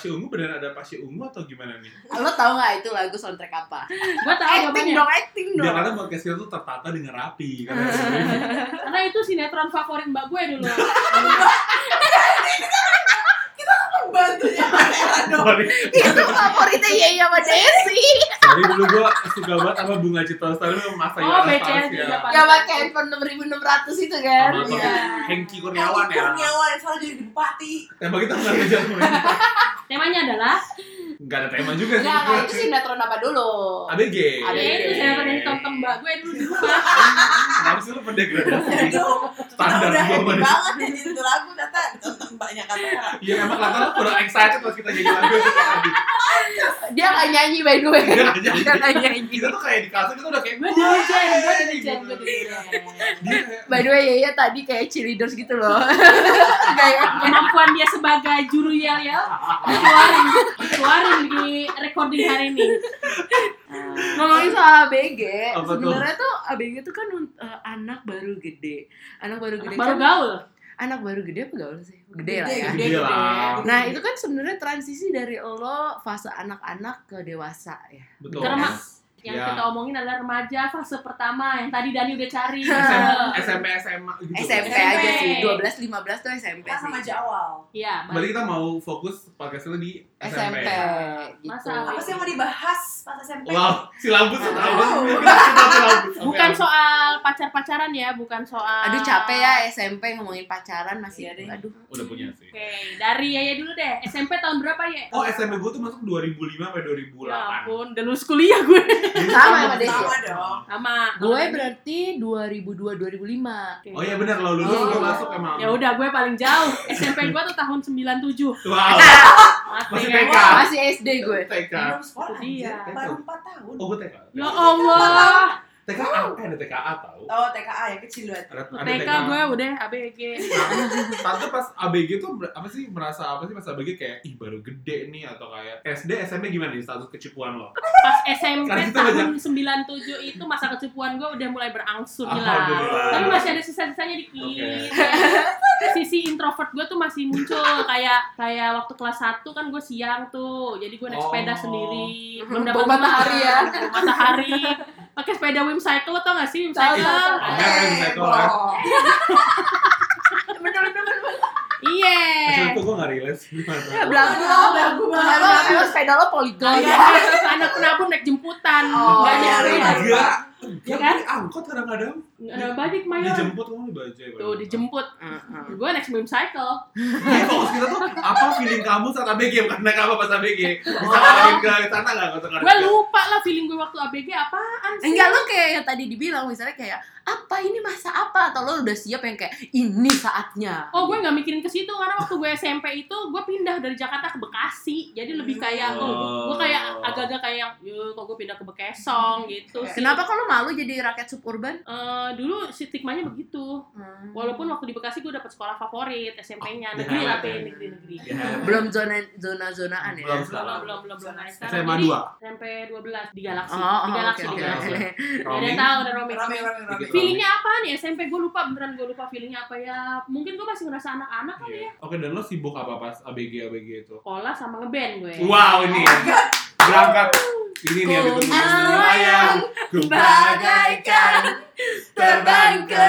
Pasya Ungu beneran ada Pasya Ungu atau gimana nih? Lo tau gak itu lagu soundtrack apa? Gue tahu Acting jawabannya. dong, acting Biar dong. karena podcast kita tuh tertata dengan rapi. Karena Karena itu sinetron favorit mbak gue dulu. Bantunya sorry, Itu favoritnya Yaya sama Desi. sorry dulu gue suka banget sama Bunga Citra Lestari sama Mas Ayu Oh, BCS juga, Pak. Yang pakai handphone 6600 itu kan? Iya. Hengki Kurniawan ya. Kurniawan yang selalu jadi bupati. Tema kita nggak ngejar Temanya adalah Nggak ada tema juga sih. Enggak, enggak, itu sinetron apa dulu? ABG. ABG. ya itu sinetron yang ditonton mbak gue dulu di rumah. Kenapa sih lu pendegradasi? Aduh, Standar gua sama dia. banget nyanyi itu lagu Tata. Tonton banyak kata. Iya emang kelihatan kurang excited pas kita nyanyi lagu itu. Dia nggak nyanyi by the way. Dia nggak nyanyi. Kita tuh kayak di kasur kita udah kayak Gue dulu Jen, gue dulu gitu. Jen, gue By the way, Yaya tadi kayak cheerleaders gitu loh. Kemampuan dia sebagai juru yel yel dikeluarin, dikeluarin di recording hari ini. Ngomongin soal ABG, sebenarnya tuh ABG tuh kan uh, anak baru gede. Anak baru gede Baru kan gaul. Anak baru gede apa gaul sih? Gede lah Gede, ya. Gede lah. Nah, itu kan sebenarnya transisi dari lo fase anak-anak ke dewasa ya. betul. Karena yang Ya. kita omongin adalah remaja fase pertama yang tadi Dani udah cari. SM, SMP SMA gitu. SMP SMP. aja sih, 12 15 tuh SMP Kan sih. remaja awal. Iya, Berarti kita mau fokus podcastnya di SMP. SMP gitu. Masa Apa sih yang mau dibahas pas SMP? Wow, si lampu tahu. Bukan soal pacar-pacaran ya, bukan soal Aduh capek ya SMP ngomongin pacaran masih Iya deh. aduh. Udah punya sih. Oke, dari Yaya dulu deh. SMP tahun berapa ya? Oh, SMP gue tuh masuk 2005 sampai 2008. Ya ampun, udah lulus kuliah gue. Sama sama Desi. Sama dong. Sama. Gue berarti 2002 2005. Oke. Oh iya benar lo lulus Oh. gue masuk emang. Ya udah, gue paling jauh. SMP gue tuh tahun 97. Wow. Mati Masih? TK. Masih SD gue. TK. Belum sekolah anjir. Baru 4 tahun. Oh, gue TK. Ya Allah. TK apa? Eh, ada TKA tahu. Oh, TKA yang kecil banget. Ada, ada TK gue udah ABG. Tante pas ABG tuh apa sih merasa apa sih pas ABG kayak ih baru gede nih atau kayak SD SMP gimana nih status kecipuan lo? Pas SMP tahun 97 itu masa kecupuan gue udah mulai berangsur lah. Alhamdulillah. Tapi masih ada sisa-sisanya dikit. Sisi introvert gue tuh masih muncul kayak kayak waktu kelas 1 kan gue siang tuh. Jadi gue naik sepeda Oh. sendiri. Bawa dapat matahari ya. matahari. Pakai sepeda Wim Cycle lo tau gak sih Wim Cycle? tahu, tahu. Oke, Wim Cycle, ya. Oh. Bener bener bener. Iya. SMP gue gak relate Ya gimana? belagu lo. belagu banget. emang sepeda lo poligon. Iya, terus anak penabur naik jemputan. Oh, Gak iya, nyari. iya. Enggak. Ya Kan kan? angkot kadang-kadang Ada balik mayor. dijemput kamu dibaca ya. Tuh dijemput. Heeh. Gue naik Wim Cycle. Jadi fokus kita tuh apa feeling kamu saat ABG bukan naik apa pas ABG? Bisa ngarahin ke sana nggak? Gue lupa lah feeling gue waktu ABG apaan sih. Enggak lo kayak yang tadi dibilang misalnya kayak apa ini masa apa atau lo udah siap yang kayak ini saatnya. Oh gue nggak mikirin ke situ karena waktu gue SMP itu gue pindah dari Jakarta ke Bekasi jadi lebih kayak oh, gue kayak agak-agak kayak yuk kok gue pindah ke Bekesong gitu sih. Kenapa kalau malu jadi rakyat suburban? Eh, dulu stigmanya begitu Hmm. walaupun waktu di Bekasi gue dapat sekolah favorit SMP-nya Oh, negeri di lah highlight ya. negeri negeri Ya. belum zona zona zonaan ya. Belum belum belum belum belum sekarang SMA 2. SMP 12 di Galaxy Oh, di oh di oke. Galaxy oke. Gak ada Roaming. yang tahu ada. Dikit. Feelingnya apa nih? SMP gue lupa beneran gue lupa feelingnya apa ya. Mungkin gue masih ngerasa anak-anak kali ya. Iya. Oke, dan lo sibuk apa pas ABG ABG itu? sekolah sama ngeband gue. Wow, ini. Ya. Berangkat. Ini nih habis itu ku bagaikan terbang ke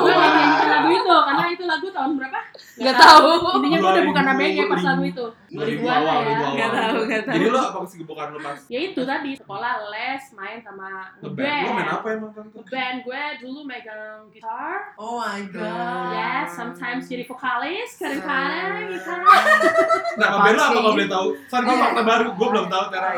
gue gak nyanyiin lagu itu karena itu lagu tahun berapa Nggak tahu. intinya gue udah bukan ABG pas 2000. lagu itu 2000 2000-an lah awal, ya 2000 awal. Nggak tahu, nggak tahu. Jadi lo apa kesibukan lo pas ya itu tadi sekolah les main sama ngeband? Lo main apa emang tante? ngeband gue dulu megang gitar Oh my god. Yes, sometimes jadi vokalis, kadang-kadang gitar. Nah, ngeband lo apa kalau boleh tahu? Sorry, gue Oh, iya. fakta baru, gue belum tahu Tera.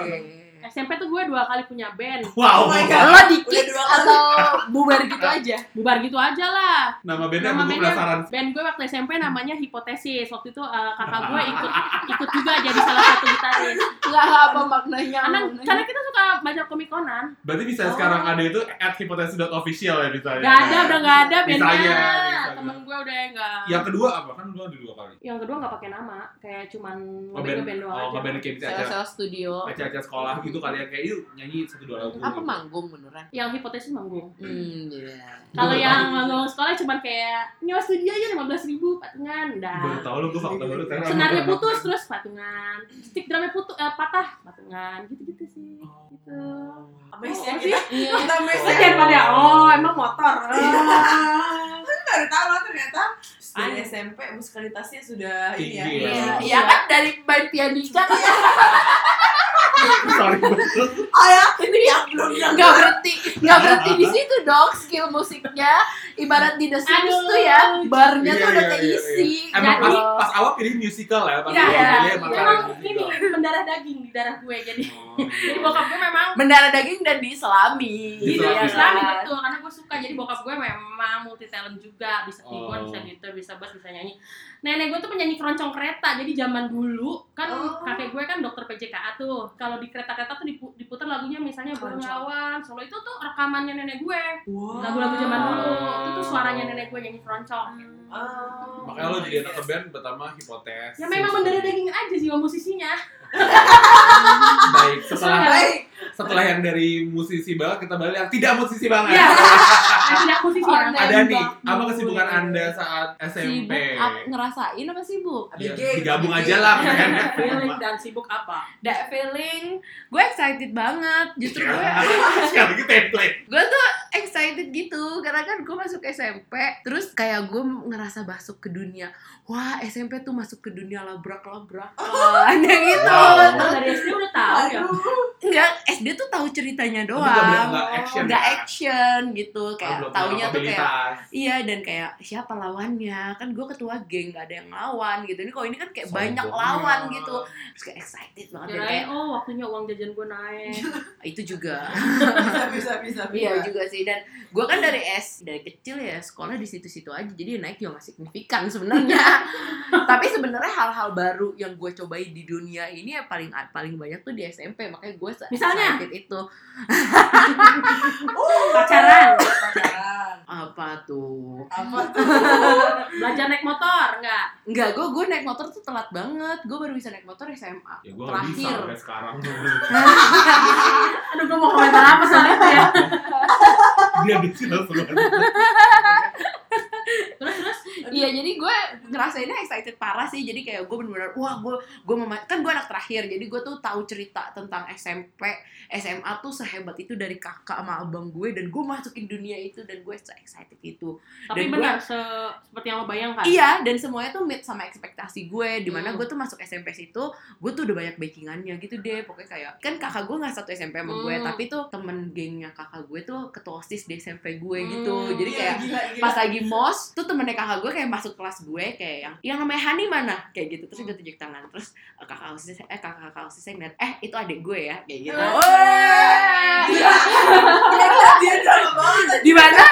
Iya. SMP tuh gue dua kali punya band. Wow, Oh my. God. Lo dikit Udah dua kali. atau bubar gitu aja? Bubar gitu aja lah. Nama bandnya Nama gue bandnya penasaran. band gue waktu SMP namanya Hipotesis. Waktu itu eh, kakak gue ikut ikut juga jadi salah satu gitaris. Enggak apa maknanya. Karena maknanya. karena kita suka baca komikonan. Berarti bisa Oh. sekarang ada itu at hipotesis.official ya bisa ya? Gak ada, udah gak ada Bisa bandnya. aja, bisa Temen gue udah gak. Yang kedua apa? Kan lo ada dua kali. Yang kedua gak pakai nama, kayak cuman Oh, band, ngeband doang oh, aja. ngeband kayak bisa aja. Sel-sel studio. Aja-aja sekolah gitu kali ya kayak yuk nyanyi satu dua lagu. Apa manggung beneran? Yang hipotesis manggung. Hmm, iya. Kalau Baru yang manggung sekolah cuma kayak nyewa studio aja lima belas ribu patungan, Baru dah. tau lo gue fakta baru Senarnya putus terus patungan, stick drumnya putus eh, patah patungan, gitu-gitu sih. Oh. Gitu. Amazing Oh, ya kita. Iya. Kita amazing. Pada oh emang motor. Baru tahu loh ternyata Aneh. SMP musikalitasnya sudah ini ya. Iya, Iya. iya kan dari main pianika kan Sorry banget. Oh ya, ini yang belum yang nggak berhenti nggak berhenti di situ dong skill musiknya ibarat di The Sims Aduh. tuh ya barnya Iya, tuh udah iya, keisi iya, iya. Emang pas, Jadi- pas awal pilih musical ya, pas Iya, awal iya, pilih iya. emang kalian ini mendarah daging di darah gue jadi. Oh, Jadi bokap gue memang mendarah daging dan diislami Di Gitu, Islami. ya kan? betul karena gue suka jadi bokap gue memang multi talent juga bisa keyboard Oh. bisa gitar bisa bass bisa nyanyi nenek gue tuh penyanyi keroncong kereta jadi zaman dulu kan Oh. kakek gue kan dokter PJKA tuh kalau di kereta-kereta tuh dipu- diputar lagunya misalnya. Bengawan Solo itu tuh rekamannya nenek gue Wow. lagu-lagu zaman dulu itu tuh suaranya nenek gue nyanyi keroncong Oh. Makanya lo jadi anak band pertama hipotes. ya memang mendarah daging aja jiwa musisinya Baik, setelah Baik. Setelah yang dari musisi banget kita balik yang tidak musisi banget. Iya. Tidak musisi Oh, ya. Ada nih, apa kesibukan. Anda saat SMP? sibuk ap- ngerasain apa sibuk Ya, digabung aja lah. feeling dan sibuk apa that feeling gue excited banget justru gue Sekali lagi template. gue tuh excited gitu karena kan gue masuk SMP terus kayak gue ngerasa masuk ke dunia wah SMP tuh masuk ke dunia labrak-labrak hanya gitu Wow. Emang dari SD udah tahu ya enggak SD tuh tahu ceritanya nggak doang nggak action. nggak ya? action gitu Oh, kayak belum taunya tuh kayak iya dan kayak siapa lawannya kan gue ketua geng nggak ada yang lawan gitu ini kalau ini kan kayak banyak Sombong. lawan gitu terus kayak excited banget Kirain, kayak oh waktunya uang jajan gue naik itu juga Bisa bisa bisa. Iya bisa. juga sih dan gue kan dari S dari kecil ya sekolah di situ-situ aja jadi naik juga gak signifikan sebenarnya tapi sebenarnya hal-hal baru yang gue cobain di dunia ini ya paling paling banyak tuh di SMP makanya gue se- Misalnya? excited itu pacaran Pacaran. apa tuh Apa tuh? belajar naik motor enggak Enggak, gue gue naik motor tuh telat banget. Gue baru bisa naik motor SMA. Ya bisa Terakhir. sampai sekarang. aduh gue mau komentar apa soal itu ya Dia terus Iya, jadi gue ngerasainnya excited parah sih. Jadi kayak gue bener-bener, wah gue gue kan gue anak terakhir. Jadi gue tuh tahu cerita tentang SMP, SMA tuh sehebat itu dari kakak sama abang gue dan gue masukin dunia itu dan gue se excited itu. tapi Dan benar se- seperti yang lo bayangkan Iya, dan semuanya tuh meet sama ekspektasi gue. Di mana Hmm. gue tuh masuk SMP situ, gue tuh udah banyak backingannya gitu deh. Pokoknya kayak kan kakak gue nggak satu SMP sama gue, Hmm. tapi tuh temen gengnya kakak gue tuh ketua osis di SMP gue gitu. Hmm. Jadi Iya, kayak gila, gila. pas lagi mos tuh temennya kakak gue kayak masuk kelas gue kayak yang yang namanya Hani mana? Kayak gitu. Terus gue tunjuk tangan. Terus eh, kakak osis eh kakak kakak osisnya ngeliat eh itu adik gue ya. Kayak gitu. Dia banget. di mana?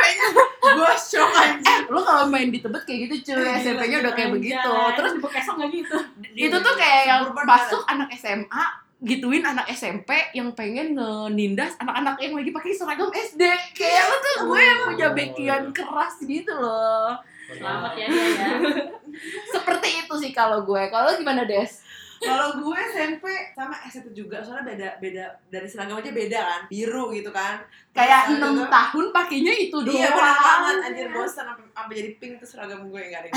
Gue shock aja. eh lo kalau main di tebet kayak gitu cuy. Gila, SMP-nya udah kayak begitu. Terus di nggak gitu. itu tuh kayak yang masuk anak SMA gituin anak SMP yang pengen ngenindas anak-anak yang lagi pakai seragam SD kayak lo tuh gue yang punya Oh, iya. keras gitu loh selamat ya dia ya. Seperti itu sih kalau gue. Kalau gimana Des? Kalau gue SMP sama SMP juga, soalnya beda beda. Dari seragam aja beda kan, biru gitu kan. kayak enam tahun pakainya itu doang Iya benar banget, anjir bosan sampai jadi pink tuh seragam gue. Nggak ada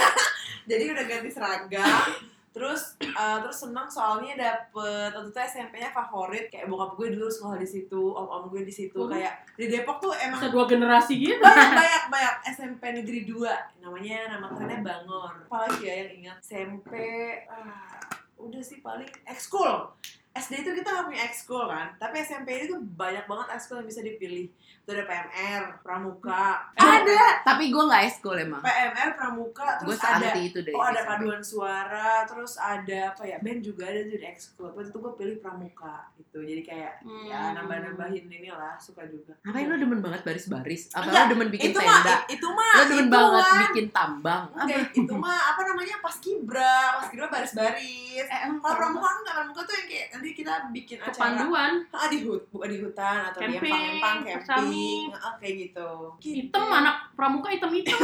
jadi udah ganti seragam. Terus eh, terus senang soalnya dapet waktu itu SMP-nya favorit kayak bokap gue dulu sekolah di situ, om-om gue di situ. Hmm. kayak di Depok tuh emang dua generasi gitu? Banyak banyak banyak. SMP negeri 2 namanya nama kerennya Bangor. Apalagi ya yang ingat? SMP ah, udah sih paling ekskul SD itu kita nggak punya ekskul kan tapi SMP ini tuh banyak banget ekskul yang bisa dipilih itu ada PMR Pramuka ada tapi gue nggak eskul emang PMR Pramuka terus ada seanti itu deh Oh ada SMP. paduan suara, terus ada apa ya band juga ada tuh di ekskul. Waktu itu gue pilih pramuka gitu, jadi kayak ya Hmm. nambah-nambahin inilah suka juga. ngapain lo demen banget baris-baris apa Enggak, lo demen bikin itu mah tenda itu mah lo demen itu banget mah. bikin tambang apa Enggak, itu mah apa namanya pas kibra, pas kibra baris-baris. eh, Kalau pramuka enggak, pramuka tuh yang kayak nanti kita bikin acara Kepanduan. ah, di hut bukan di hutan atau di Camping, empang-empang bersami. camping ah, kayak gitu. Hitam anak pramuka hitam-hitam.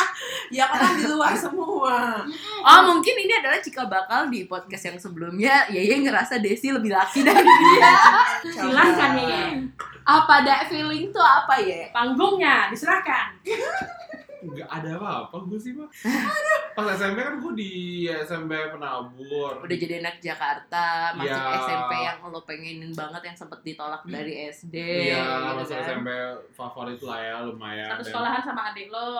ya kan di luar semua Oh mungkin ini adalah cikal bakal di podcast yang sebelumnya Yeye ngerasa Desi lebih laki dari dia Silahkan ya. Apa ada feeling tuh apa ya? Panggungnya diserahkan. Nggak ada apa-apa gue sih, Pak. Pas SMP kan gue di SMP Penabur. Udah jadi anak Jakarta, masuk Iya. SMP yang lo pengenin banget yang sempet ditolak dari SD Iya, gitu masuk kan. SMP favorit lah ya, lumayan. Satu Dan sekolahan sama adik lo.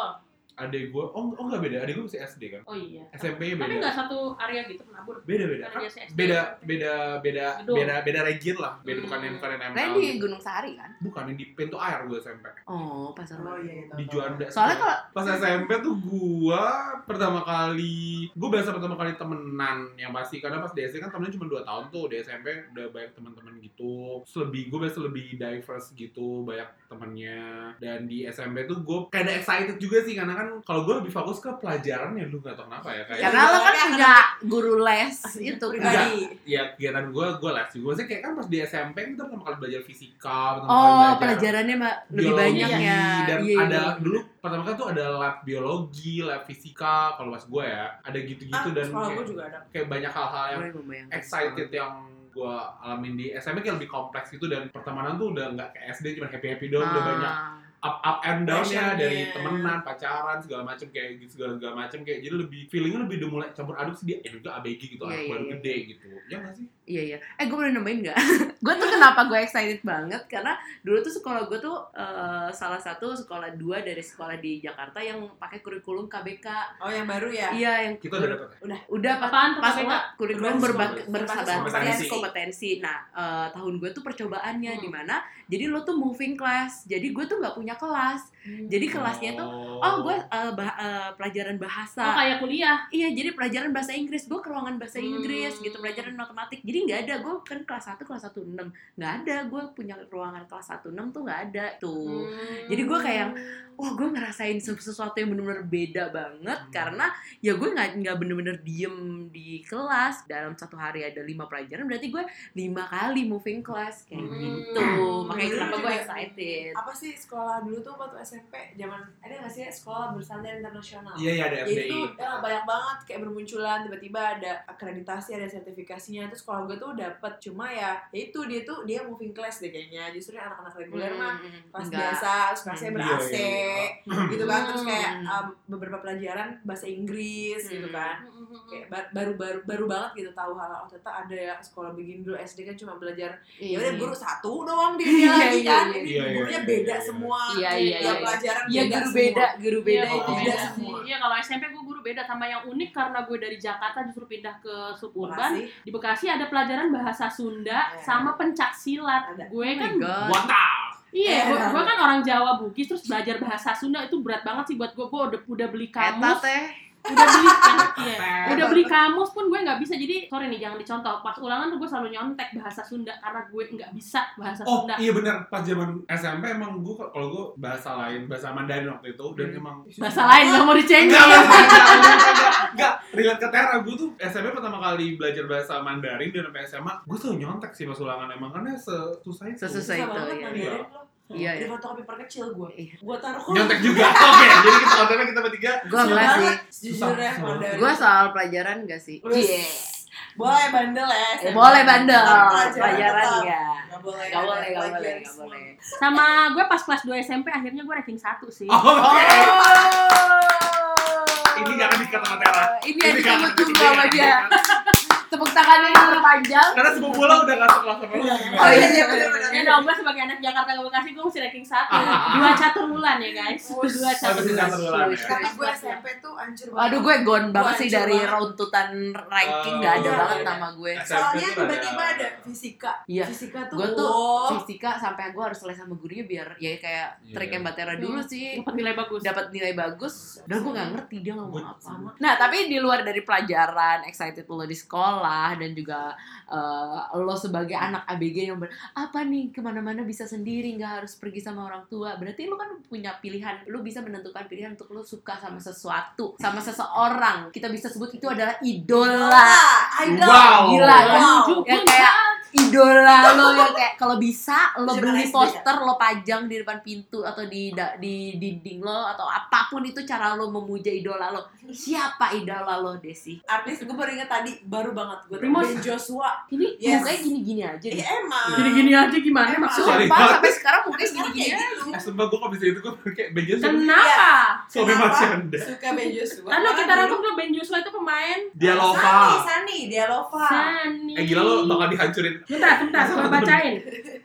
Adik gue, oh, oh nggak beda, adik gue masih SD kan. Oh iya. SMP-nya Tapi beda. nggak satu area gitu penabur. Beda beda. Beda beda beda Gedung. beda beda region lah. Beda Hmm. bukan yang bukan yang Kalian ML. di Gunung Sahari kan? Bukan yang di pintu air gue SMP. Oh, pasar oh iya itu Di Juanda. Soalnya kalau pas SMP tuh gua pertama kali gue biasa pertama kali temenan yang pasti karena pas di SD kan temennya cuma 2 tahun tuh di SMP udah banyak teman-teman gitu Terus lebih gue biasa lebih diverse gitu banyak temennya dan di SMP tuh gue kayak ada excited juga sih karena kan kalau gue lebih fokus ke pelajaran ya lu gak tau kenapa ya kayak karena lo kan Iya, punya guru les Aslinya itu kan. pribadi ya kegiatan gue gue les juga Maksudnya kayak kan pas di SMP kita pertama kali belajar fisika pertama kali Oh, belajar pelajarannya Mbak, lebih biologi, banyak ya. dan Iya, iya, ada iya. dulu pertama kali tuh ada lab biologi lab fisika kalau pas gue ya ada gitu-gitu ah, dan kayak, gue juga ada kayak banyak hal-hal yang excited yang gue alamin di SMP kayak lebih kompleks gitu dan pertemanan tuh udah nggak kayak SD cuma happy happy doang udah Ah. banyak up up and down-nya dari temenan pacaran segala macem kayak gitu segala segala macem kayak jadi lebih feelingnya lebih udah mulai campur aduk sih dia eh juga ABG gitu Iya, anak iya, baru iya. gede gitu ya nggak sih Iya iya. Eh gue boleh nambahin nggak? gue tuh kenapa gue excited banget karena dulu tuh sekolah gue tuh eh, salah satu sekolah dua dari sekolah di Jakarta yang pakai kurikulum KBK. oh yang baru ya Iya yang kita udah dapet ya udah pas, Apaan pas KBK? lo kurikulum Berbasis berba- kompetensi. Kompetensi. Nah eh, tahun gue tuh percobaannya Hmm. di mana jadi lo tuh moving class. Jadi gue tuh nggak punya kelas. Jadi kelasnya tuh oh gue eh, bah- eh, pelajaran bahasa. Oh kayak kuliah. Iya, jadi pelajaran bahasa Inggris. Gue ke ruangan bahasa Hmm. Inggris gitu, pelajaran matematik. Jadi nggak ada, gue kan kelas 1, kelas 1, 6. Nggak ada, gue punya ruangan kelas 1, 6 tuh nggak ada tuh. Hmm. Jadi gue kayak Wah, gue ngerasain sesu- sesuatu yang bener-bener beda banget Hmm. karena ya gue nggak nggak bener-bener diem di kelas dalam satu hari ada lima pelajaran berarti gue lima kali moving class kayak Hmm. gitu makanya kenapa gue excited apa sih sekolah dulu tuh waktu SMP zaman ada nggak sih sekolah berstandar internasional iya iya ada Ya itu tuh ya, banyak banget kayak bermunculan tiba-tiba ada akreditasi ada sertifikasinya terus sekolah gue tuh dapet cuma ya ya itu dia tuh dia moving class deh kayaknya justru yang anak-anak reguler mah Hmm, kelas enggak. biasa terus kelasnya Hmm. ber Iya, AC iya, gitu kan terus kayak Hmm. um, beberapa pelajaran bahasa Inggris gitu Hmm. kan kayak ba- baru baru baru banget gitu tahu hal oh ternyata ada ya sekolah begini dulu SD kan cuma belajar ya Iya, udah iya. guru satu doang dia Iya, lagi iya, kan iya. ini Iya, iya, gurunya iya, beda iya. semua Iya, iya, tiap iya. Pelajaran Iya beda guru semua. beda, guru beda Iya, itu. beda iya. semua. Iya, kalau SMP gue guru beda sama yang unik karena gue dari Jakarta justru pindah ke suburban. Makasih. Di Bekasi ada pelajaran bahasa Sunda Iya. sama pencak silat. Ada. Gue Oh kan what the Iya, Eh, gue, gue kan orang Jawa Bugis terus belajar bahasa Sunda itu berat banget sih buat gue. Gue udah udah beli Eta kamus, teh. Udah beli iya. Pet. udah beli kamus pun gue nggak bisa. Jadi sorry nih jangan dicontoh. Pas ulangan tuh gue selalu nyontek bahasa Sunda karena gue nggak bisa bahasa Oh Sunda. iya benar pas zaman SMP emang gue kalau gue bahasa lain bahasa Mandarin waktu itu dan Hmm. emang Bahasa lain nggak mau dicengin. Enggak. Relate ke Tera, gue tuh SMP pertama kali belajar bahasa Mandarin dan sampai SMA, gue selalu nyontek sih pas ulangan emang karena sesusah itu. Sesusah Susah itu, banget iya. Iya, Di fotokopi perkecil gue. Iya. Gue taruh Nyontek juga. Oke, jadi kita konsepnya kita bertiga. Gue enggak sih. Sejujurnya Susah. Mandarin. Gue soal pelajaran enggak sih? Iya. Boleh bandel ya. Eh, boleh bandel. Tetap Pelajaran tetap. enggak? Nggak boleh. Gak boleh, gak boleh, gak boleh. Sama gue pas kelas 2 SMP akhirnya gue ranking 1 sih. Oh, Oke. Oh. Ini gak akan dikat sama Tera. Ini yang gak ditunggu-tunggu sama dia. Tepuk tangannya yang terpanjang. Karena sebuah bola udah gak sekelas sama lu gimana? Oh iya, iya. Ya dong, gue sebagai anak Jakarta ke Bekasi gue mesti ranking 1 Dua catur bulan ya guys Dua Oh, catur bulan ya. Karena gue SMP tuh hancur banget. Waduh gue gone banget sih dari runtutan ranking Oh, gak ada iya, banget iya. nama gue. Soalnya tiba-tiba ada- fisika. Iya. Fisika tuh Gue tuh fisika sampai gue harus les sama gurunya biar ya kayak Iya. trik yang Batera dulu sih. Dapat nilai bagus dapat nilai bagus udah gue nggak ngerti dia ngomong apa nah tapi di luar dari pelajaran excited lo di sekolah dan juga eh, lo sebagai anak ABG yang ber apa nih ke mana-mana bisa sendiri nggak harus pergi sama orang tua berarti lo kan punya pilihan lo bisa menentukan pilihan untuk lo suka sama sesuatu sama seseorang kita bisa sebut itu adalah idola Idol. Wow. Gila, Wow. Menuju Ya, kayak-. Idola lo yang kayak kalau bisa lo beli SD, poster lo pajang di depan pintu atau di da- di dinding lo atau apa pun itu cara lo memuja idola lo siapa idola lo Desi Artis gue baru inget tadi baru banget gue Primus. Ben Joshua. ini Yes. mukanya gini-gini aja Iya deh emang. Gini-gini aja gimana Emang. maksudnya? Sorry. Sumpah sampai sekarang mukanya Sekarang gini-gini kayak aja gitu. Eh, sumpah gue kalau bisa itu gue kayak Ben Joshua Kenapa? Suami Kenapa? Marsyanda Suka Ben Joshua. Lalu kita rangkum dulu Ben Joshua itu pemain Dia Sani, Lova Sani, dia Lova. Sani. Eh gila lo bakal dihancurin Bentar, bentar, nggak bacain.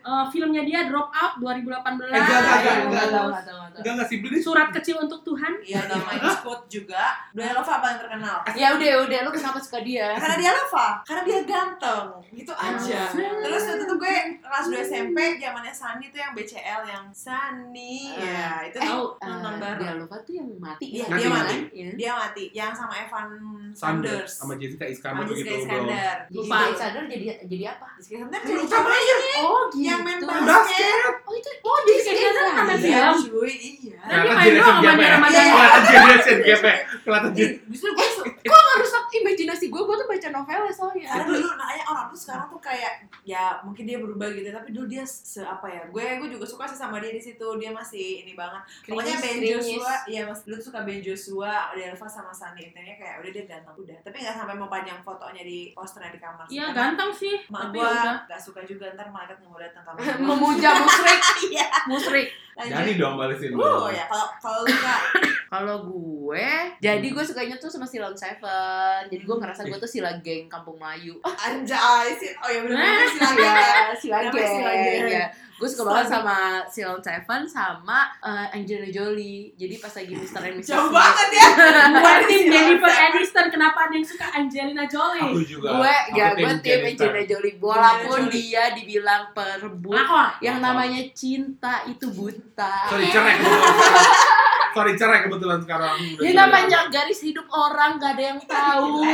Eh, filmnya dia Drop Out 2018. Eh, enggak, enggak, enggak, Nggak enggak. Enggak enggak simpel deh Surat kecil untuk Tuhan. Iya, namanya Scott juga. Dia Lova paling terkenal. ya udah udah lo kenapa suka dia Karena dia Lova, karena dia ganteng. Gitu aja. Hmm. Terus waktu itu gue kelas 2 SMP, zamannya Sani tuh yang BCL yang Sani. Ya, itu eh tuh eh, nonton bareng. dia lupa tuh yang mati Iya, kan? dia mati. Iya. Dia mati, yang sama Evan Sanders sama Jessica Sama Iskandar Jessica begitu bro Iskandar. Lupa. Jessica Iskandar jadi jadi apa Jessica Iskandar jadi aja. oh gitu yang main Basket basket. oh itu Oh, Iskandar kan main Iya, film. cuy, iya. Nah, dia main doang sama dia Ramadan. Kelihatan generation gap ya Kelihatan Ih, gen- Justru gue kok ngerusak imajinasi gue gue tuh baca novelnya soalnya karena dulu makanya orang tuh sekarang tuh kayak ya mungkin dia berubah gitu tapi dulu dia se apa ya gue gue juga suka sih sama dia di situ dia masih ini banget pokoknya Ben. Joshua ya mas dulu tuh suka Ben Joshua Delva sama Sunny intinya kayak udah dia ganteng udah tapi nggak sampai mau panjang fotonya di posternya di kamar. Iya, ganteng sih. mak Tapi gue udah. nggak suka juga ntar malaikat nggak mau datang kamar memuja musrik. Iya. Musrik. Jadi dong balesin Oh ya kalau kalau lu kak kalau gue jadi gue sukanya tuh sama Silon Seven. Jadi gue ngerasa gue tuh sila geng kampung Melayu. Anjay sih oh ya bener bener sih lagi ya. Ya sila Sila geng Geng. ya gue suka banget sama Silon Seven sama eh, Angelina Jolie jadi pas lagi Mr. and Mrs. jauh banget ya Gue tim Jennifer. Aniston. Kenapa ada yang suka Angelina Jolie? Aku juga gue ya gue tim. Angelina Jolie walaupun Jolie. dia dibilang perebut Lakor. yang namanya cinta itu buta Sorry cerai Sorry cerai kebetulan sekarang Ya namanya garis hidup orang gak ada yang tahu.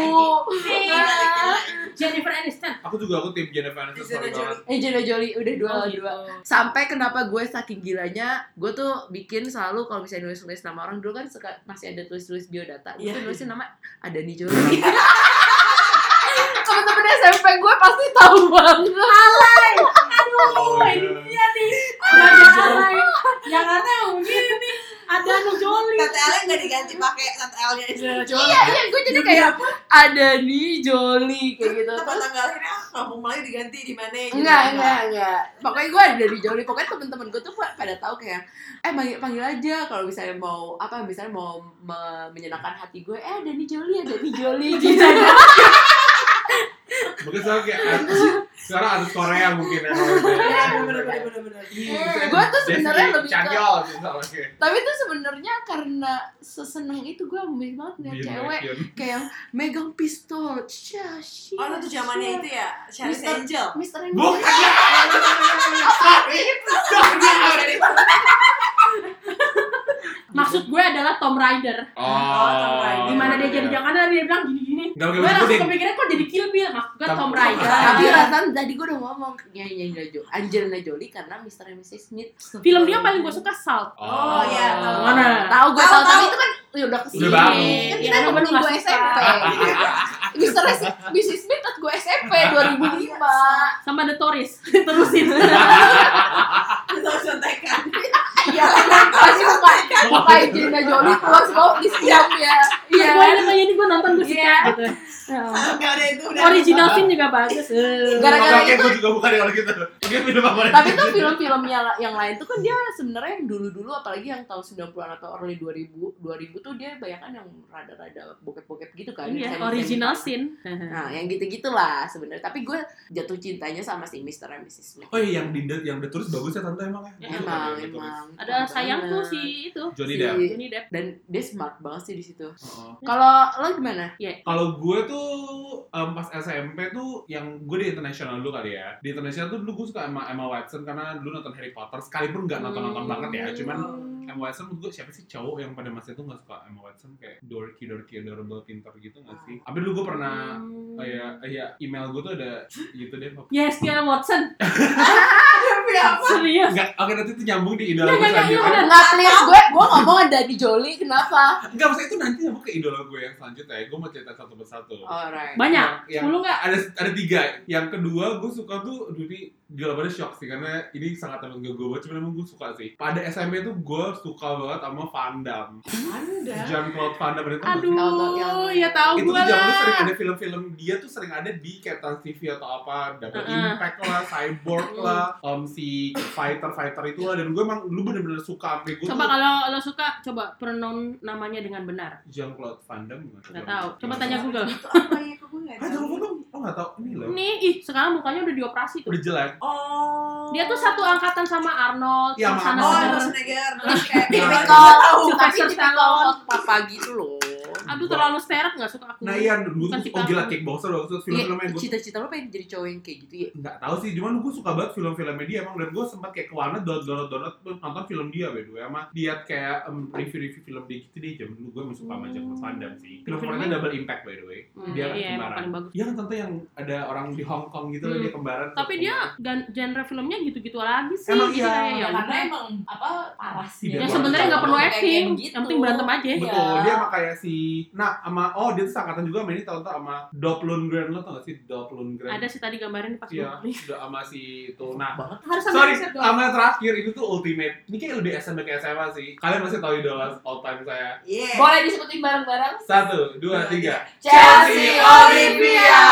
Jennifer Aniston. Aku juga aku tim Jennifer Aniston sorry banget Eh Jolie Jolie udah dua Oh, dua. gitu. Sampai kenapa gue saking gilanya, gue tuh bikin selalu kalau misalnya nulis-nulis nama orang dulu kan suka masih ada tulis-tulis biodata. Gue Iya. tuh nulisin nama Adani Jolie. Temen-temen SMP gue pasti tahu banget. Oh, iya. Iya nih. Ada Yang ada begini nih. Ada Anu Jolie. Tante L nggak diganti pakai Tante L nya Angelina Jolie Iya iya gue jadi kayak ada nih Jolie kayak gitu. Tempat Terus tanggal akhirnya kampung Melayu diganti di mana gitu. Enggak, enggak, enggak. Pokoknya gue ada dari Jolie. Pokoknya temen-temen gue tuh pada tahu kayak, eh panggil, panggil aja kalau misalnya mau apa, misalnya mau me- menyenangkan hati gue, eh ada nih Jolie, ada nih Jolie gitu. Mungkin sekarang kayak artis Sekarang artis Korea mungkin ya ya. Iya, bener. Gue tuh sebenarnya lebih ke- Tapi tuh sebenarnya karena seseneng itu gue ambil banget Bion cewek kayak yang megang pistol. Syashi. Oh, itu zamannya itu ya, Charles Mister- Angel. Mister and Bukan. Maksud gue adalah Tom Rider. Oh, Tom Raider. Di mana dia jadi Jakarta dia bilang gini-gini. Enggak Gue langsung kepikiran kok jadi Kill Bill. Maksud gue Tom Rider. Tapi rasanya tadi gue udah ngomong nyanyi Angelina Jolie, Angelina Jolie karena Mr. and Mrs. Smith. Film dia paling gue suka Salt. Oh, iya, tahu. Mana? Tahu gue Tahu, tahu, tapi itu kan ya udah ke sini. Udah. Kan Iya, kita kan temen nggak gue. SMP. Mister Mrs. Smith gue SMP 2005. Sama The Tourist. Terusin. Itu contekan. Iya, pasti buka buka Angelina Jolie keluar semua di siap ya. Iya. Gue aja ini gue nonton gue suka Iya. gitu. Oh. Itu udah. Original film juga bagus. Eh. Gara-gara itu- gue juga bukan kalau gitu. Tapi tuh film-film yang, yang lain tuh kan dia sebenarnya yang dulu-dulu apalagi yang tahun 90-an atau early 2000 2000 tuh dia bayangkan yang rada-rada bokep-bokep gitu kan. Iya, original scene. Nah, yang gitu-gitulah sebenarnya. Tapi gue jatuh cintanya sama si Mr. and Mrs. Smith. Oh iya, yang di yang The Tourist bagus ya tante emang ya? Ya, emang, Tourist. emang. Ada sayangku Banget. si itu. Johnny Si- Depp. Johnny Depp. Dan dia smart banget sih di situ. Oh. Kalau lo gimana? Kalau gue tuh em, pas SMP tuh yang gue di internasional dulu kali ya. Di internasional tuh dulu gue suka Emma, Emma Watson karena dulu nonton Harry Potter sekalipun nggak nonton-nonton Hmm. banget ya. Cuman Emma Watson menurut gue siapa sih cowok yang pada masa itu nggak suka Emma Watson kayak dorky dorky adorable pinter gitu nggak sih? Tapi dulu gue pernah Hmm. kayak ya email gue tuh ada gitu deh. Yes, Kia Watson. Serius. Enggak, oke nanti itu nyambung di idola gue selanjutnya. Enggak please gue gue ngomong ada di Joli kenapa? Enggak, maksudnya itu nanti nyambung ke idola gue yang selanjutnya. Gue mau cerita satu persatu. Alright. Banyak. Yang- Sepuluh nggak? Ada ada tiga. Yang kedua gue suka tuh, aduh ini gila banget shock sih karena ini sangat temen gue gue cuma emang gue suka sih. Pada SMP tuh gue suka banget sama Van Damme. Anda. Jean Claude Van Damme itu Aduh, yang- ya tahu itu gue tuh lah. dulu sering ada film-film dia tuh sering ada di Trans TV atau apa Double Uh-uh. Impact lah, Cyborg lah, um, si fighter fighter itu lah dan gue emang lu bener-bener suka sampai gue Coba tuh kalau lo suka, coba pronoun namanya dengan benar. Jean Claude Van Damme nggak Nggak tahu. Coba tanya Google. Itu apa ya? Gue nggak Ah, jangan lo nggak tahu ini loh. Nih, ih sekarang mukanya udah dioperasi tuh. Udah jelek. Oh. Dia tuh satu angkatan sama Arnold, Iya, sama sama Oh, Schwarzenegger. Schwarzenegger. Terus kayak Tipikal, tapi tipikal papa gitu loh. Aduh terlalu seret nggak suka aku. Nah iya, dulu tuh oh gila kickboxer waktu Iya, film-filmnya gue cita-cita lo pengen jadi cowok yang kayak gitu ya? nggak tahu sih, cuman gue suka banget film-filmnya dia emang dan gue sempat kayak ke warnet download download download nonton film dia by the way sama lihat kayak um, review-review film dia gitu deh zaman dulu gue emang suka sama Jean Claude Van Damme sih. Film Filmnya? favoritnya Double Impact by the way. Hmm, dia iya, kembaran. Iya kan tante yang ada orang di Hong Kong gitu loh Hmm. dia kembaran. Tapi dia genre filmnya gitu-gitu lagi sih. Emang Jadi iya. ya karena udah. emang apa paras Tidak Ya sebenarnya nggak perlu acting, gitu. yang penting berantem aja. Iya. Betul, dia kayak si Nah, sama oh dia tuh seangkatan juga sama ini tau tau sama Dolph Lundgren lo tau gak sih Dolph Lundgren? Ada sih tadi gambarin pas Iya, gue beli. udah sama si itu. Nah, Banget. Harus sama sorry, sama yang terakhir itu tuh ultimate. Ini kayak lebih SMP ke SMA sih. Kalian masih tahu idola all time saya. Yeah. boleh disebutin bareng-bareng Satu, dua, tiga. Chelsea Olivia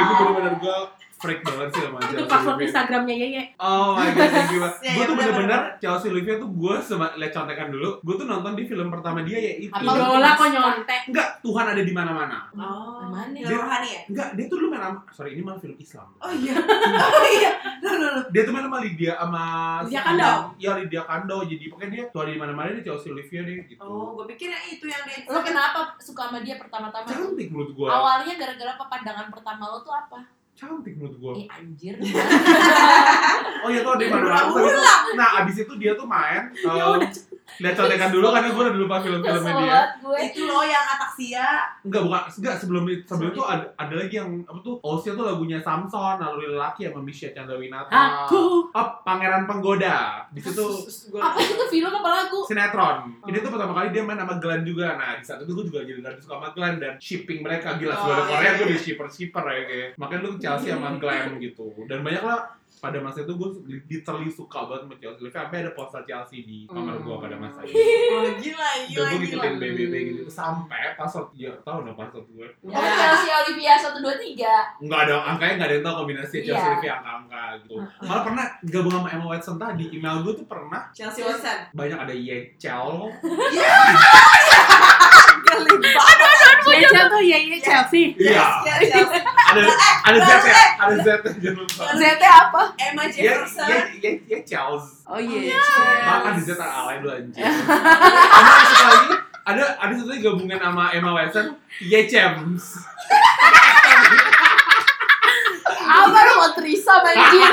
Itu bener-bener gue freak banget sih sama Itu Chelsea password Olivia. Instagramnya Yeye. Oh my god, thank you. Ya, Gue ya, tuh bener, bener-bener bener. Chelsea Olivia tuh gue sama lihat contekan dulu. Gue tuh nonton di film pertama dia ya itu. Apa Idola kok nyontek. Enggak, Tuhan ada di mana-mana. Oh. Mana? Film rohani ya? Enggak, dia tuh dulu main sama sorry ini malah film Islam. Oh iya. Oh iya. Loh, loh, loh. Dia tuh main sama Lydia sama Lydia Kandou. Iya Lydia Kando. Jadi pokoknya dia tuh ada di mana-mana dia Chelsea Olivia deh gitu. Oh, gue pikir yang itu yang dia. lo kenapa suka sama dia pertama-tama Cantik menurut gue. awalnya gara-gara apa pandangan pertama lo tuh apa Cantik menurut gue. eh anjir Oh iya tuh ada di itu- Nah abis itu dia tuh main. Udah. Lihat contekan dulu karena gue udah lupa film-filmnya dia. Itu loh yang ataksia. Enggak bukan enggak sebelum itu sebelum itu ada, ada lagi yang apa tuh Osia tuh lagunya Samson lalu lelaki sama Misha Chandrawinata. Aku. Oh, Pangeran Penggoda. Di situ apa itu film apa lagu sinetron. Ini Oh. tuh pertama kali dia main sama Glenn juga. Nah, di saat itu gue juga jadi lebih suka sama Glenn dan shipping mereka gila Oh, seluruh iya, Korea gue iya. di shipper shipper ya kayak. Makanya lu Chelsea sama Glenn gitu. Dan banyak lah pada masa itu gue literally suka banget sama Chelsea. Sampai ada poster Chelsea di kamar gue pada masa itu. Oh, gila, Dan gila, gue gila. ngikutin BBB gitu sampai password ya tau dong password gue. oh Chelsea Olivia satu dua tiga Enggak ada angkanya enggak ada yang tahu kombinasi Chelsea Iya. Olivia angka-angka gitu. Malah pernah gabung sama Emma Watson tadi email gue tuh pernah Chelsea Watson. banyak ada Yechel, Geli banget. Rachel tuh Yeye Chelsea. iya, Chelsea. ada ada Z ya, ada Z jangan lupa. ZT apa? Emma Jefferson. ya, ya, ya, Charles. Oh iya. Makan di Z alay dulu anjir. Ada satu lagi, ada ada satu lagi gabungan sama Emma Watson, Ye James. Apa lo mau Trisa anjir?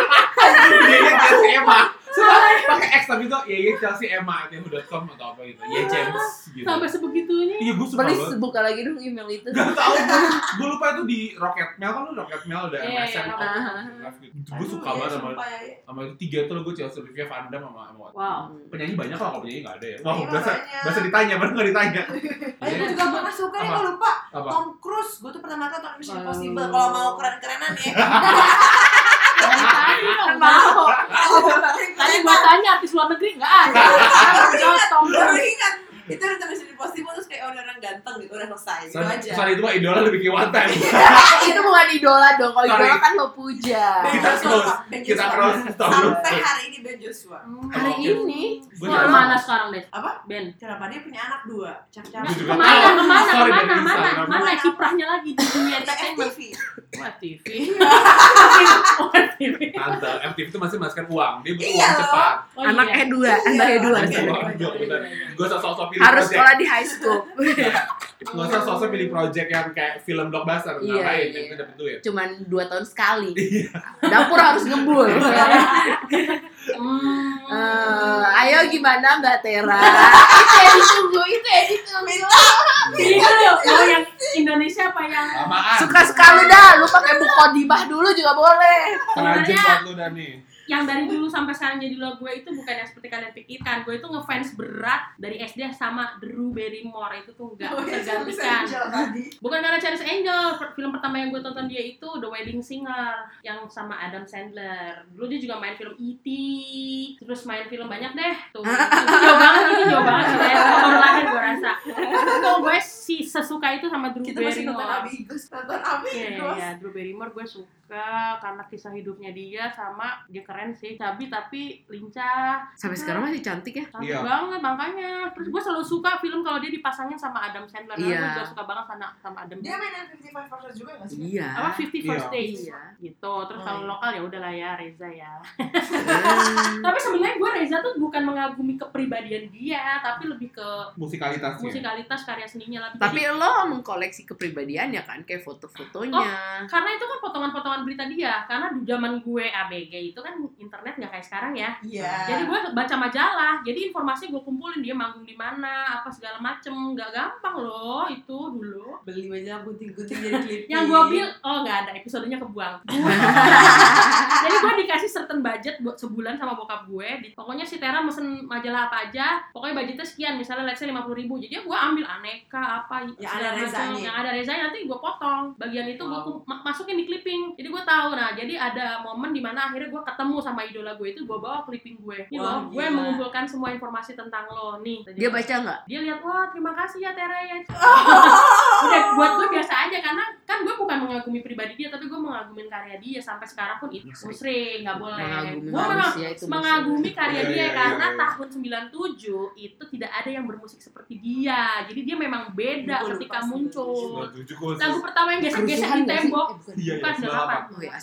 Dia Chelsea Emma. Pakai X tapi itu ya ya Chelsea Emma yahoo.com atau apa gitu. Ye James gitu. Sampai sebegitunya. Iya, gue suka banget. buka lagi dong email itu. Gak tau, gue lupa itu di Rocket Mail kan lu Rocket Mail Iya, MSN iya. Gue suka Aduh, banget ya, sama sumpah ya, ya. sama itu tiga tuh gue Chelsea Olivia Van Damme sama sama Wow. penyanyi banyak lah kalau penyanyi nggak ada ya. Wah, Iya, bahasa ditanya, baru nggak ditanya. Iya. gue juga pernah suka nih, gue lupa. Tom Cruise, gue tuh pertama kali nonton Mission. Impossible. Kalau mau keren-kerenan ya. Mau. Tadi gua tanya artis luar negeri nggak ada. Baru ingat, Tom baru Cruise. ingat. Itu nonton Mission Impossible terus kayak orang orang ganteng gitu, udah selesai. Gitu Soal aja. soal itu mah idola lebih ke one time. itu bukan idola dong. Kalau idola kan lo puja. Ben Kita. Ben Kita Cruise. Sampai hari ini Ben Joshua. Hari Oke. ini. Gue Gua mana sekarang deh? Apa? Ben. Kenapa dia punya anak dua? Cak-cak. Ke mana, ke mana, Sorry, ke mana, dari mana, Instagram. mana kiprahnya lagi di dunia entertainment? FTV. Wah, TV. Oh, TV. Tante, FTV itu masih masukkan uang. Dia butuh Iya uang cepat. Anak iya. E2, anak E2. Anak Iya, E2. iya, iya, bener. iya. Gue sosok-sosok pilih Harus sekolah di high school. Nggak usah sosok pilih project yang kayak film blockbuster. Iya, Ngapain? iya. Yang dapet duit. Cuman 2 tahun sekali. Dapur harus ngebul. Hmm. Eh, ayo gimana Mbak Tera? itu yang ditunggu, itu yang ditunggu. Ini lo, lo yang Indonesia apa yang Lamaan. Suka-suka lu dah, lu pakai buku kodimah dulu juga boleh. Jam buat lu dan nih. yang dari dulu sampai sekarang jadi lo gue itu bukan yang seperti kalian pikirkan gue itu ngefans berat dari SD sama Drew Barrymore itu tuh nggak Oh, iya, tadi. bukan karena Charles Angel film pertama yang gue tonton dia itu The Wedding Singer yang sama Adam Sandler dulu dia juga main film E.T. terus main film banyak deh tuh jauh banget itu jauh banget sih ya baru lahir gue rasa tuh gue si sesuka itu sama Drew Kita masih nonton Barrymore Amigos. Nonton Amigos. Iya, iya, iya. Drew Barrymore gue suka karena kisah hidupnya dia sama dia keren sih, cabi tapi lincah, Sampai sekarang masih cantik ya. cantik Iya. banget makanya. Terus gue selalu suka film kalau dia dipasangin sama Adam Sandler. Iya. gue juga suka banget sama sama Adam Dia main yang 55 First juga nggak sih? Iya. Apa Fifty First Iya. Days Iya. gitu. Terus Oh, kalau iya. lokal ya udahlah ya Reza ya. Hmm. tapi sebenarnya gue Reza tuh bukan mengagumi kepribadian dia, tapi lebih ke musikalitasnya musikalitas karya seninya lah. Tapi Jadi- lo mengkoleksi kepribadiannya kan kayak foto-fotonya. karena itu kan potongan-potongan berita dia karena di zaman gue ABG itu kan internet nggak kayak sekarang ya Iya. jadi gue baca majalah jadi informasi gue kumpulin dia manggung di mana apa segala macem nggak gampang loh itu dulu. Beli majalah gunting-gunting jadi klip. yang gue bil oh nggak ada episodenya kebuang. Jadi gue dikasih certain budget buat sebulan sama bokap gue. Di, pokoknya si Tera mesen majalah apa aja pokoknya budgetnya sekian misalnya let's say lima puluh ribu. Jadi gue ambil aneka apa Yang ada rezanya. yang ada rezanya nanti gue potong. Bagian itu gue Wow. masukin di clipping. Jadi gue tahu nah jadi ada momen di mana akhirnya gue ketemu sama idola gue itu gue bawa clipping gue. Loh gue mengumpulkan semua informasi tentang lo nih. Dia baca nggak? dia lihat wah terima kasih ya Tera ya. Udah buat gue biasa aja karena kan gue bukan mengagumi pribadi dia tapi gue mengagumi karya dia. Sampai sekarang pun itu musrik nggak boleh. Mengagumi gue manusia itu mengagumi karya Iya, dia iya, karena iya, tahun 97 itu tidak ada yang bermusik seperti dia. Jadi dia memang beda lupa ketika muncul. Lagu pertama yang gesek-gesek di tembok. Bukan. Bukan delapan ya,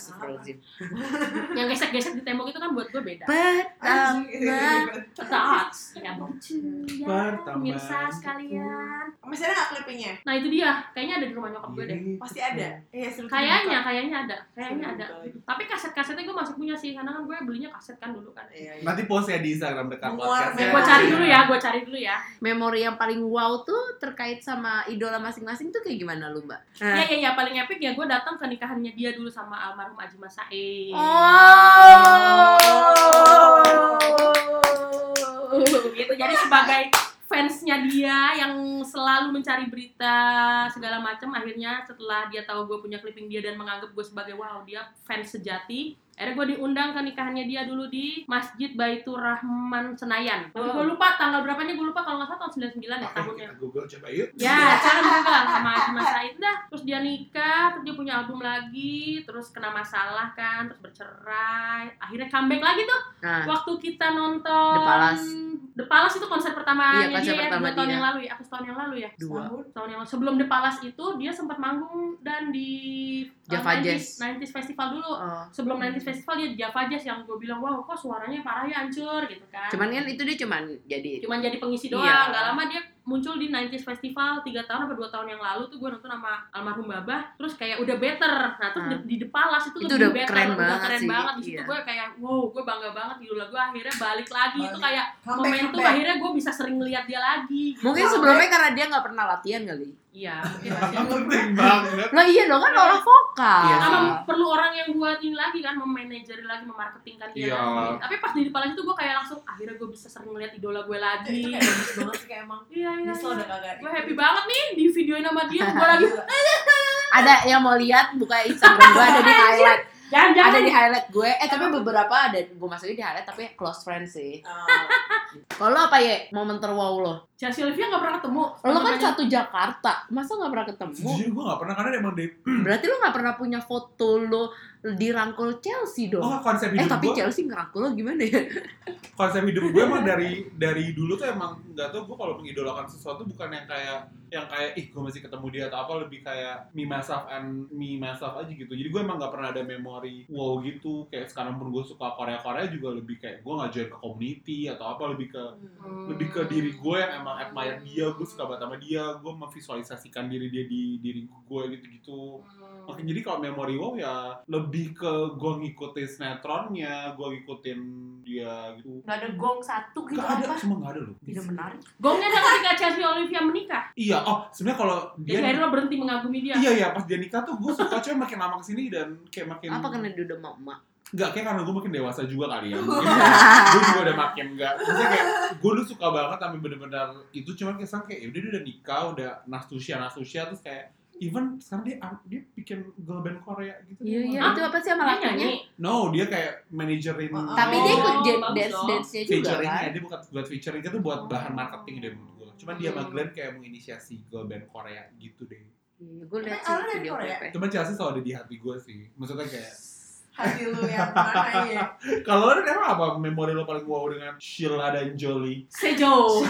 yang gesek-gesek di tembok itu kan buat gue beda. Pertama. ya ya Pertama. pemirsa sekalian Masih ada nggak clippingnya? nah itu dia kayaknya ada di rumah nyokap gue deh Pasti ada. Iya, kayaknya kayaknya ada kayaknya ada tapi kaset-kasetnya gue masih punya sih karena kan gue belinya kaset kan dulu kan Iya, iya. Nanti post ya di Instagram dekat podcast. gue cari dulu ya gue cari dulu ya Memori yang paling wow tuh terkait sama idola masing-masing tuh kayak gimana lu, Mbak? Iya iya iya paling epic ya gue datang ke nikahannya dia dulu sama almarhum Aji Masae. Oh. gitu. Jadi sebagai fansnya dia yang selalu mencari berita segala macam. Akhirnya setelah dia tahu gue punya clipping dia dan menganggap gue sebagai wow dia fans sejati akhirnya gue diundang ke nikahannya dia dulu di Masjid Baitur Rahman Senayan tapi gue lupa tanggal berapanya gue lupa kalau nggak salah tahun 99 ya tahunnya kita Google coba yuk. Ya, cara juga sama Haji Mas Said dah. Terus dia nikah, terus dia punya album lagi, terus kena masalah kan, terus bercerai. Akhirnya comeback lagi tuh. Nah, Waktu kita nonton The Palace. The Palace itu konser pertamanya Iya, konser dia pertama ya, dua tahun dia. yang lalu ya, apa setahun yang lalu ya? dua. Tahun yang lalu. Sebelum The Palace itu dia sempat manggung dan di Java 90s, Jazz. 90s Festival dulu. Oh. Sebelum 90s Festival dia di Java Jazz yang gue bilang, wow kok suaranya parah ya hancur gitu kan. Cuman kan itu dia cuman jadi cuman jadi pengisi doang Iya. nggak lama dia muncul di 90s Festival 3 tahun atau 2 tahun yang lalu tuh gue nonton sama almarhum Babah terus kayak udah better nah terus Hmm. di, The Palace itu, Itu lebih udah better keren udah banget keren sih, banget di situ iya. gue kayak wow gue bangga banget idola gue akhirnya balik lagi itu Balik. kayak Comeback, momentum comeback. akhirnya gue bisa sering ngeliat dia lagi gitu. Mungkin sebelumnya karena dia nggak pernah latihan kali. iya mungkin Penting banget. Lah iya dong kan orang vokal. Iya sama perlu orang yang buat ini lagi kan memanajeri lagi memarketingkan dia Iya. lagi tapi pas di Palace itu gue kayak langsung akhirnya gue bisa sering ngeliat idola gue lagi Itu kayak bagus banget sih kayak emang. iya iya, Nyesel iya. udah kagak. gue happy banget nih di videoin sama dia gue lagi Ada yang mau lihat buka Instagram gue ada di highlight. jangan jangan Ada di highlight gue. Eh tapi beberapa ada gue masukin di highlight tapi close friends sih. Oh. Kalau apa ya momen terwow lo? Chelsea Olivia gak pernah ketemu Lo kan satu Jakarta, masa nggak pernah ketemu? Jujur gue gak pernah karena emang dari Berarti lo nggak pernah punya foto lo dirangkul Chelsea dong? Oh konsep eh hidup tapi gue Chelsea ngerangkul lo gimana ya? konsep hidup gue emang dari dari dulu tuh emang nggak tau gue kalau mengidolakan sesuatu bukan yang kayak yang kayak ih gue masih ketemu dia atau apa lebih kayak me myself and me myself aja gitu jadi gue emang nggak pernah ada memori wow gitu kayak sekarang pun gue suka Korea Korea juga lebih kayak gue nggak join ke community atau apa lebih ke Hmm. lebih ke diri gue yang emang admire dia gue suka banget sama dia gue memvisualisasikan diri dia di diri gue gitu gitu Hmm. Oke, jadi kalau memori wow ya lebih ke gue ngikutin sinetronnya, gue ngikutin dia gitu. Gak ada gong satu gitu Gak ada, apa? cuma gak ada loh. Tidak menarik. Gongnya ada ketika Chelsea Olivia menikah Iya, oh sebenarnya kalau Jadi dia akhirnya lo berhenti mengagumi dia Iya iya pas dia nikah tuh gue suka cuma makin lama ke sini dan kayak makin Apa karena dia udah mau emak? Enggak, kayak karena gue makin dewasa juga kali ya. Mungkin gue juga udah makin enggak. Maksudnya kayak gue dulu suka banget tapi bener-bener itu cuman kesan kayak yaudah dia udah nikah, udah nastusya nastusya terus kayak even sekarang dia dia bikin girl band Korea gitu. Iya iya itu apa sih sama lakinya? No, dia kayak manajerin Oh, Tapi dia ikut Oh, dance dong. dance nya juga featuring kan. dia bukan buat featuring itu buat bahan marketing deh menurut gue. Cuman dia sama Hmm. Glenn kayak menginisiasi girl band Korea gitu deh. Iya, gue lihat Tapi sih video Korea? Cuman Chelsea selalu ada di hati gue sih. Maksudnya kayak hati lu yang mana ya? Kalau lo emang apa memori lo paling wow dengan Sheila dan Jolie? Sejo.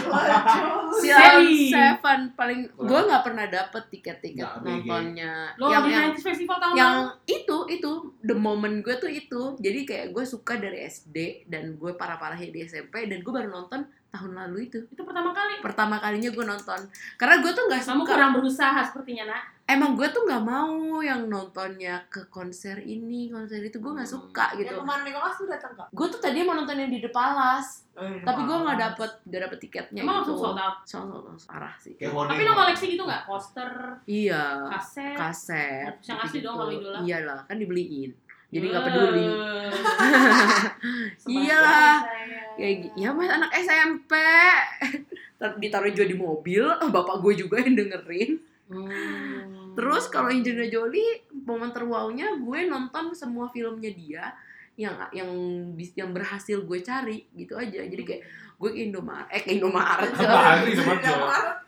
Sally. Seven paling gue nggak pernah dapet tiket-tiket nontonnya. Lo yang yang 90s Festival tahun yang lalu. itu itu. The moment gue tuh itu. Jadi kayak gue suka dari SD dan gue parah parahnya di SMP dan gue baru nonton tahun lalu itu. Itu pertama kali. pertama kalinya gue nonton. Karena gue tuh nggak Kamu suka. kurang berusaha sepertinya, Nak. emang gue tuh nggak mau yang nontonnya ke konser ini konser itu. Gue nggak suka yang gitu kemarin Nicholas tuh datang kak. Gue tuh tadi mau nonton yang di The Palace Oh, iya, tapi gue nggak dapet gak dapet tiketnya Emang gitu. langsung sold out. sold out langsung parah sih. Tapi lo koleksi gitu nggak? Poster, iya. kaset. kaset Yang asli dong kalau idola. iyalah kan dibeliin jadi nggak peduli Iyalah. saya. kayak gi- ya mas anak SMP Tar- ditaruh juga di mobil bapak gue juga yang dengerin Hmm. terus kalau Angelina Jolie momen terwownya gue nonton semua filmnya dia yang yang bis- yang berhasil gue cari gitu aja jadi kayak gue ke Indomaret eh ke Indomaret ke,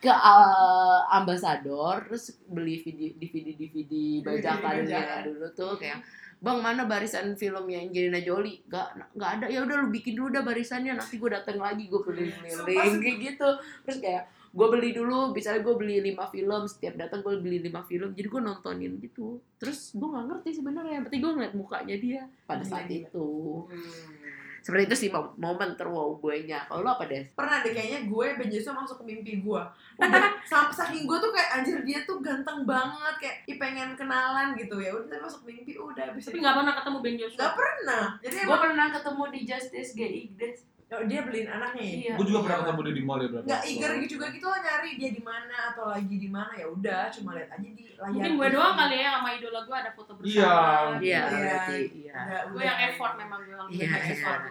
ke uh, ambasador terus beli video DVD DVD bajakannya bajakan. dulu tuh kayak bang mana barisan filmnya Angelina Jolie? Gak nggak ada. Ya udah lu bikin dulu dah barisannya nanti gue dateng lagi. Gue keliling-keliling kayak gitu. Terus kayak gue beli dulu misalnya gue beli lima film setiap datang gue beli lima film jadi gue nontonin gitu. Terus gue nggak ngerti sebenarnya yang penting gue ngeliat mukanya dia pada saat Iya. itu. Hmm. Seperti itu sih mom- momen terwow gue nya kalau lo apa deh pernah deh kayaknya gue Ben Joshua masuk ke mimpi gue. Udah sam- saking gue tuh kayak anjir dia tuh ganteng banget kayak ih pengen kenalan gitu. Ya udah tapi masuk mimpi udah bisa Tapi nggak pernah ketemu Ben Joshua. Nggak pernah. Jadi gue emang pernah ketemu di Justice GI Igdes oh, dia beliin anaknya ya Iya. Gue juga pernah ketemu dia di mall ya berapa? nggak eager gitu juga gitu loh nyari dia di mana atau lagi di mana ya udah cuma lihat aja di layar Mungkin gue doang kali ya sama idola gue ada foto bersama. Iya. iya Iya. berarti iya Udah- Gue yang effort memang gue kalau iya iya sesuatu.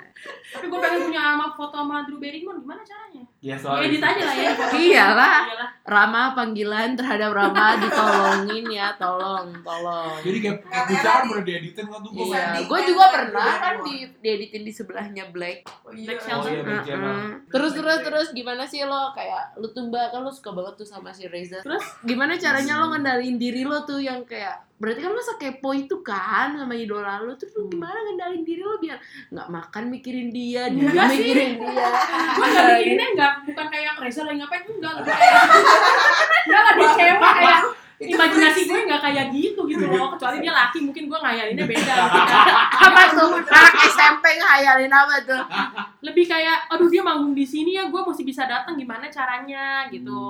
Tapi gue pengen punya sama foto sama Drew Barrymore gimana caranya? Ya Ya, soalnya edit aja lah ya. Iyalah. Rama panggilan terhadap Rama ditolongin ya tolong tolong Jadi kayak di- pernah dieditin kan tuh gue. iya gue kan juga kan pernah kan di dieditin di sebelahnya Black oh, iya. Black Oh Shelter. iya, terus terus terus gimana sih lo kayak lu tuh mbak kan lo suka banget tuh sama si Reza Terus? gimana caranya lo ngendalin diri lo tuh yang kayak berarti kan lo sekepo itu kan sama idola lo. Terus lo gimana ngendalin diri lo biar nggak makan mikirin dia dia sih. mikirin dia. Gue gak mikirinnya enggak bukan kayak Reza lagi ngapain enggak kayak enggak lah dia cewek kayak Itu imajinasi gue nggak kayak gitu gitu loh. Kecuali dia laki mungkin gue ngayalinnya beda apa tuh? Anak SMP ngehayalin apa tuh lebih kayak aduh dia manggung di sini ya gue mesti bisa datang gimana caranya? Gitu.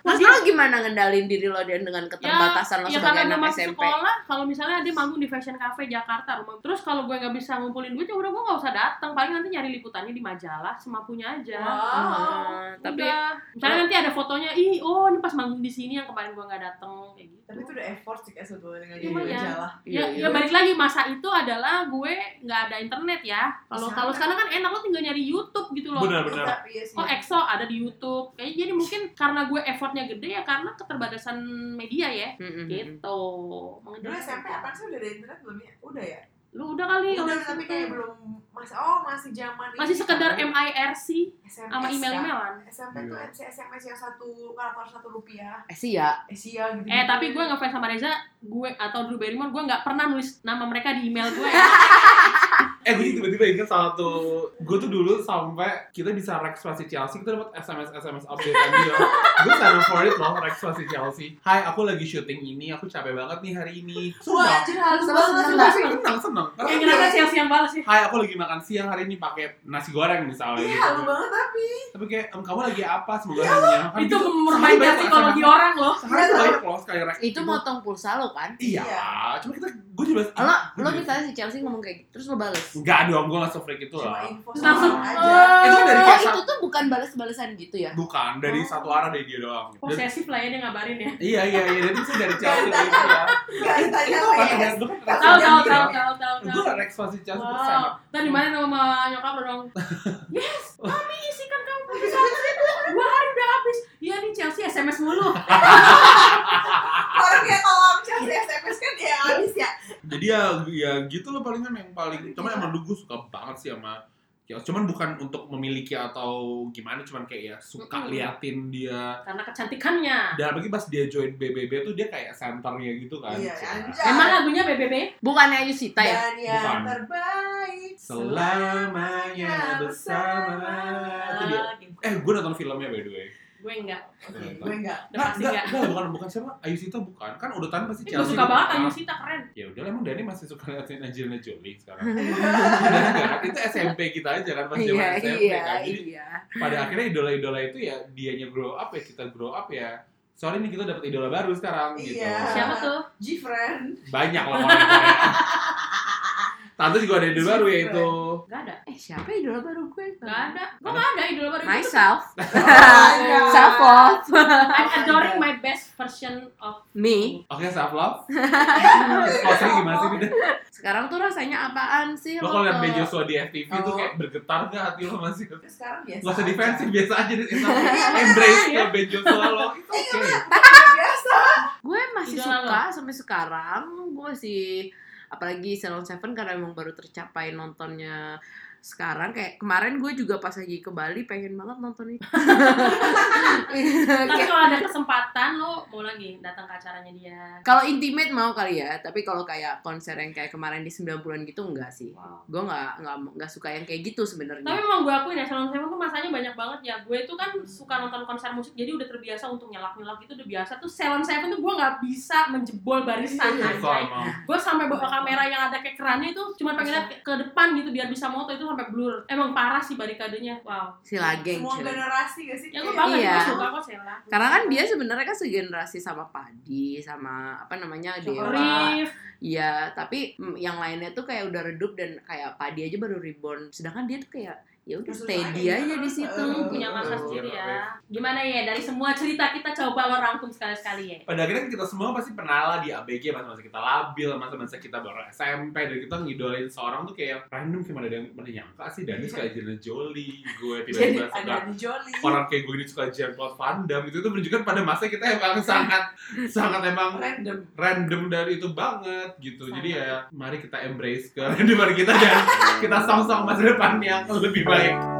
Terus lo gimana ngendalin diri lo dan dengan keterbatasan lo ya sebagai karena gue anak masih SMP sekolah kalau misalnya dia manggung di Fashion Cafe Jakarta rumah terus kalau gue nggak bisa ngumpulin duit ya udah gue nggak usah datang. Paling nanti nyari liputannya di majalah semampunya aja. Wow. Hmm, tapi Udah. misalnya nanti ada fotonya ih oh ini pas manggung di sini yang kemarin gue nggak datang kayak gitu. Tapi itu udah effort sih kayak sebetulnya dengan jadi iya. majalah. Ya, Iya, ya balik lagi masa itu adalah gue nggak ada internet ya. Kalau kalau sekarang kan enak lo tinggal nyari YouTube gitu loh. Benar benar. Tapi iya sih. Oh EXO ada di YouTube. Kayaknya jadi mungkin karena gue effortnya gede ya karena keterbatasan media ya. Mm-mm. gitu. Dulu SMP apa sih? Udah ada internet belum ya? Udah ya lu udah kali udah kalau tapi SMP. kayak belum masih oh masih zaman masih ini sekedar kan. MIRC SMS sama kan. email-emailan SMP tuh Iya. MC SMS yang satu karakter satu rupiah Eh sih ya Asia gitu eh tapi gue ngefans sama Reza gue atau Drew Barrymore gue nggak pernah nulis nama mereka di email gue ya Eh gue tiba-tiba inget salah satu Gue tuh dulu sampai kita bisa Rex Chelsea Kita dapat SMS SMS update dia Gue sign up for it loh Rex Chelsea Hai aku lagi syuting ini Aku capek banget nih hari ini wah Sumpah anjir halus banget seneng. Tapi seneng. Seneng kayak Karena ngerasa yang balas ya Hai aku lagi makan siang hari ini pakai nasi goreng misalnya iya gitu. banget tapi. Tapi kayak "Em, kamu lagi apa? Semoga harinya Kan itu gitu. banyak psikologi orang loh. Sehari tuh banyak loh sekali Rex itu motong pulsa lo kan? Iya Iya. Cuma Gue juga lo lo misalnya si Chelsea ngomong kayak gitu terus lo bales Enggak dong gue gak se-freak itu cuma lah info Langsung, sama aja Itu kan dari oh kayak itu tuh bukan balas-balasan gitu ya? Bukan, dari Oh. satu arah dari dia doang. Dan- Posesif lah ya dia ngabarin ya. iya, iya, iya. Tuh bisa dari Chelsea gitu ya. Gak ditanya Itu apa kan ya? gue kan Tahu Rex- tahu tahu tahu tahu Gue tahu. Rex pasti Chelsea Wow. sangat Tadi mana sama nyokap lo dong? Yes, mami isikan kamu bisa dua hari udah habis. Iya nih Chelsea SMS mulu. Orang ya kalau Chelsea SMS kan ya habis ya. Jadi ya ya gitu loh palingan yang paling cuman emang dulu gue suka banget sih sama ya cuman bukan untuk memiliki atau gimana cuman kayak ya suka Mm-mm. liatin dia Karena kecantikannya. dan apalagi pas dia join BBB tuh dia kayak senternya gitu kan Iya. Emang lagunya BBB? Bukannya Yusita ya? Dan yang Bukan. terbaik selamanya bersama dia gitu. eh gue nonton filmnya by the way Gue enggak. Oke, gue enggak. Udah Nggak, pasti nggak, enggak. nggak, bukan bukan siapa Ayu Sita bukan kan urutan pasti Gue Chelsea suka gitu. banget Ah, Ayu Sita keren. ya udah emang Dani masih suka liatin Angelina Jolie sekarang Udah enggak, itu SMP kita aja kan pas zaman Iya, SMP iya, kan jadi iya. pada akhirnya idola-idola itu ya dianya grow up ya kita grow up ya sorry nih kita dapat idola baru sekarang gitu Iya. Siapa tuh? G-Friend. banyak loh orang Tante juga ada idola baru ya itu Gak ada. Eh, siapa idola baru gue? Gak ada. Gue gak ada idola baru. Myself. iya. Self love. I'm adoring my best version of Me. oke self love oh sih gimana sih Bida? Sekarang tuh rasanya apaan sih? lo kalau liat Ben Joshua di FTV tuh Oh. kayak bergetar gak hati lo masih Sekarang biasa. Gak usah aja. defensif, biasa aja deh. Embrace ke Ben Joshua lo. Itu Iya, oke. biasa. gue masih suka sampai sekarang gue masih apalagi Salon Seven karena emang baru tercapai nontonnya sekarang kayak kemarin gue juga pas lagi ke Bali pengen banget nonton itu Tapi kalau ada kesempatan lo mau lagi datang ke acaranya dia. kalau intimate mau kali ya tapi kalau kayak konser yang kayak kemarin di 90-an gitu enggak sih gue nggak nggak nggak suka yang kayak gitu Tapi sebenarnya emang gue akuin ya Salon Seven tuh masanya banyak banget ya. Gue tuh kan suka nonton konser musik jadi udah terbiasa untuk nyelak-nyelak itu udah biasa tuh Salon Seven tuh gue nggak bisa menjebol barisan Iya, Itu anjay. emang. Gue sampai bawa kamera yang ada kayak kerannya itu cuma pengen lihat ke depan gitu biar bisa moto itu sampai blur. Emang parah sih barikadenya. Wow. si Lageng Semua cuy. generasi gak sih? Ya gue sih Iya. gue suka kok Sela. karena kan dia sebenarnya kan segenerasi sama Padi sama apa namanya Dewa Iya, tapi mm, yang lainnya tuh kayak udah redup dan kayak Padi aja baru reborn. Sedangkan dia tuh kayak ya udah Terus steady aja. aja di situ. Eh, punya masa Oh, sendiri iya, ya. Gimana ya dari semua cerita kita coba lo rangkum sekali-sekali ya. Pada akhirnya kita semua pasti pernah lah di ABG masa-masa kita labil, masa-masa kita baru SMP dan kita ngidolain seorang tuh kayak random mana ada yang mana nyangka sih Dani suka Angelina Jolie, gue tiba-tiba ada suka orang kayak gue ini suka Jean-Claude Van Damme itu tuh menunjukkan pada masa kita emang sangat sangat emang Random. random dari itu banget gitu. Jadi ya mari kita embrace ke randoman kita dan kita song-song masa depan yang lebih baik. Bye.